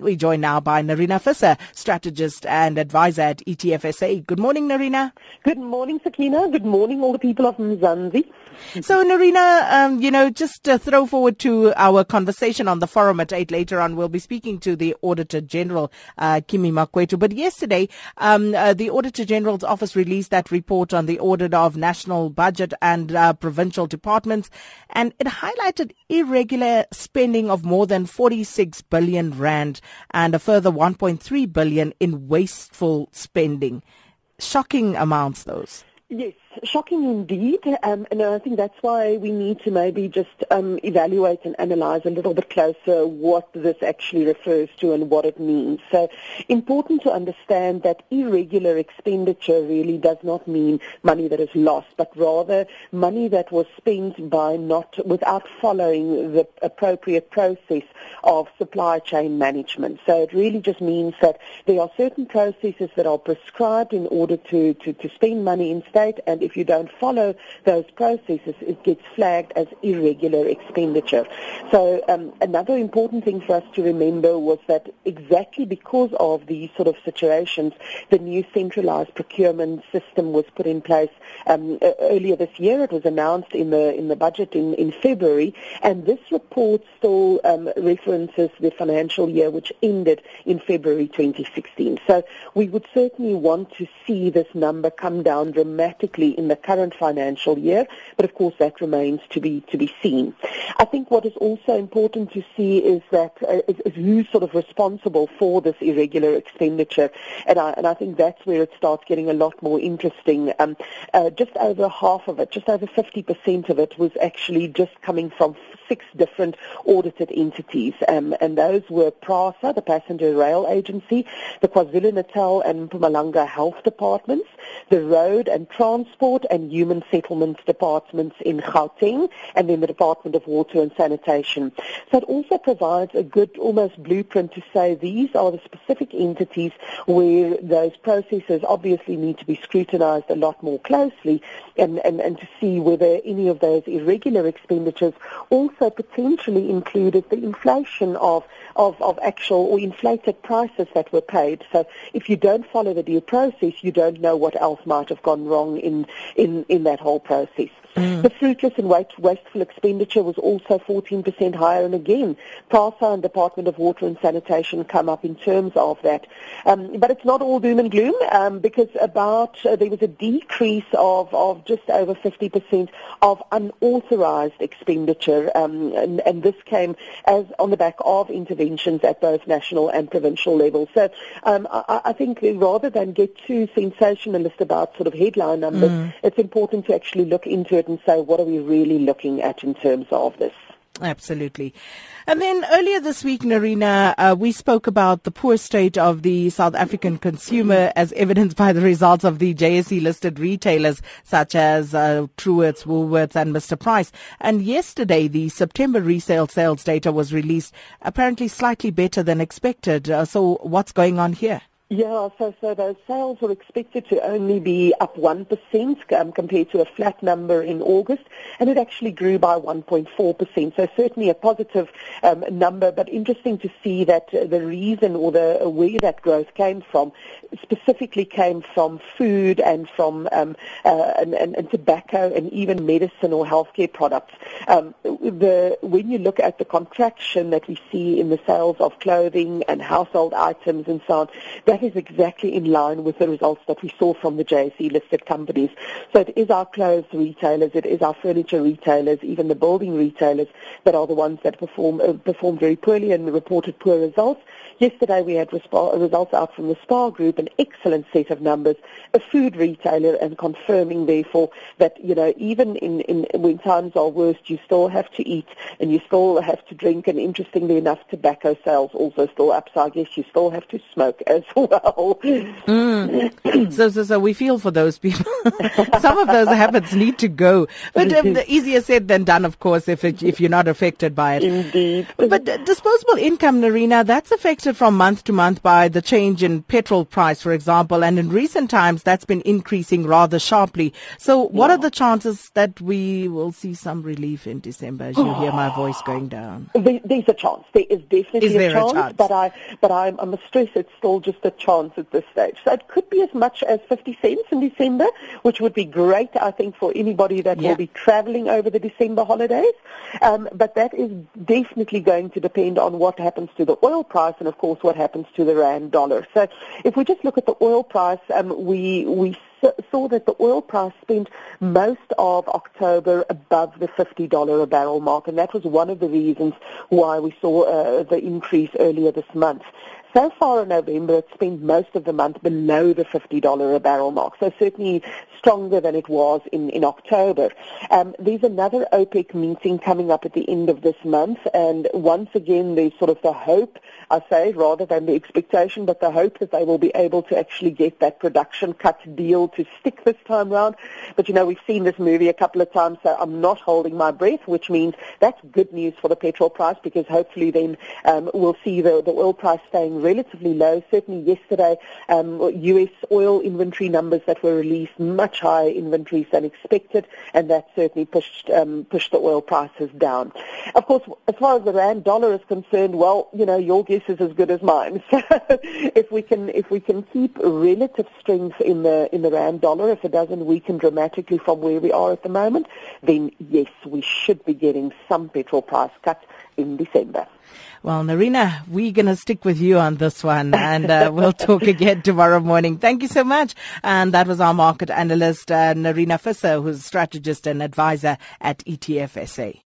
We join now by Nerina Visser, strategist and advisor at ETFSA. Good morning, Nerina. Good morning, Sakina. Good morning, all the people of Mzansi. So, Nerina, um, you know, just to throw forward to our conversation on the forum at 8 later on, we'll be speaking to the Auditor General, uh, Kimi Makwetu. But yesterday, um, uh, the Auditor General's office released that report on the audit of national budget and uh, provincial departments, and it highlighted irregular spending of more than 46 billion rand and a further 1.3 billion in wasteful spending. Shocking amounts, those. Yes, shocking indeed, um, and I think that's why we need to maybe just um, evaluate and analyze a little bit closer what this actually refers to and what it means. So, important to understand that irregular expenditure really does not mean money that is lost, but rather money that was spent by not without following the appropriate process of supply chain management. So, it really just means that there are certain processes that are prescribed in order to to, to spend money in state and if you don't follow those processes, it gets flagged as irregular expenditure. So um, another important thing for us to remember was that exactly because of these sort of situations, the new centralized procurement system was put in place um, earlier this year. It was announced in the in the budget in, in February, and this report still um, references the financial year which ended in February 2016. So we would certainly want to see this number come down dramatically in the current financial year, but of course that remains to be to be seen. I think what is also important to see is that uh, is, is who's sort of responsible for this irregular expenditure, and I and I think that's where it starts getting a lot more interesting. Um, uh, just over half of it, just over 50% of it, was actually just coming from six different audited entities, um, and those were PRASA, the Passenger Rail Agency, the KwaZulu-Natal and Mpumalanga Health Departments, the Road and Transport and Human Settlements Departments in Gauteng, and then the Department of Water and Sanitation. So it also provides a good almost blueprint to say these are the specific entities where those processes obviously need to be scrutinized a lot more closely and, and, and to see whether any of those irregular expenditures also potentially included the inflation of, of, of actual or inflated prices that were paid. So if you don't follow the due process, you don't know what else might have gone wrong in, in, in that whole process. Mm. The fruitless and wasteful expenditure was also 14% higher, and again, PRASA and Department of Water and Sanitation come up in terms of that. Um, but it's not all doom and gloom, um, because about uh, there was a decrease of, of just over 50% of unauthorized expenditure, um, and, and this came as on the back of interventions at both national and provincial levels. So um, I, I, think rather than get too sensationalist about sort of headline numbers, mm. it's important to actually look into it it and say, what are we really looking at in terms of this? Absolutely. And then earlier this week, Nerina, uh, we spoke about the poor state of the South African consumer as evidenced by the results of the JSE listed retailers such as uh, Truworths, Woolworths and Mr. Price. And yesterday, the September resale sales data was released, apparently slightly better than expected. Uh, so what's going on here? Yeah, so so those sales were expected to only be up 1% um, compared to a flat number in August, and it actually grew by 1.4%. So certainly a positive um, number, but interesting to see that the reason or the where that growth came from specifically came from food and from um, uh, and, and, and, tobacco and even medicine or healthcare products. Um, the when you look at the contraction that we see in the sales of clothing and household items and so on that is exactly in line with the results that we saw from the JSE listed companies. So it is our clothes retailers, it is our furniture retailers, even the building retailers that are the ones that perform uh, very poorly and reported poor results. Yesterday we had results out from the Spar Group, an excellent set of numbers, a food retailer, and confirming therefore that you know even in, in when times are worst, you still have to eat and you still have to drink. And interestingly enough, tobacco sales also still up. So I guess you still have to smoke as well well. Mm. so, so, so we feel for those people. Some of those habits need to go, but um, easier said than done, of course, if it, if you're not affected by it. Indeed. But uh, disposable income, Nerina, that's affected from month to month by the change in petrol price, for example, and in recent times that's been increasing rather sharply. So, what yeah. are the chances that we will see some relief in December? As you hear my voice going down, there's a chance. There is definitely is a, chance, a, chance, but I, but I, I must stress it's still just a chance at this stage. So it could be as much as 50 cents in December, which would be great, I think, for anybody that yeah. will be traveling over the December holidays. Um, but that is definitely going to depend on what happens to the oil price and, of course, what happens to the rand dollar. So if we just look at the oil price, um, we we saw that the oil price spent most of October above the $50 a barrel mark, and that was one of the reasons why we saw uh, the increase earlier this month. So far in November, it spent most of the month below the $50 a barrel mark, so certainly stronger than it was in, in October. Um, there's another OPEC meeting coming up at the end of this month, and once again, there's sort of the hope, I say, rather than the expectation, but the hope that they will be able to actually get that production cut deal to stick this time round. But, you know, we've seen this movie a couple of times, so I'm not holding my breath, which means that's good news for the petrol price because hopefully then um, we'll see the, the oil price staying relatively low. Certainly yesterday, um, U.S. oil inventory numbers that were released, much higher inventories than expected, and that certainly pushed um, pushed the oil prices down. Of course, as far as the rand dollar is concerned, well, you know, your guess is as good as mine. So if we can if we can keep relative strength in the in the rand dollar, if it doesn't weaken dramatically from where we are at the moment, then yes, we should be getting some petrol price cuts in December. Well, Nerina, we're going to stick with you on this one and uh, we'll talk again tomorrow morning. Thank you so much. And that was our market analyst, uh, Nerina Visser, who's strategist and advisor at ETF SA.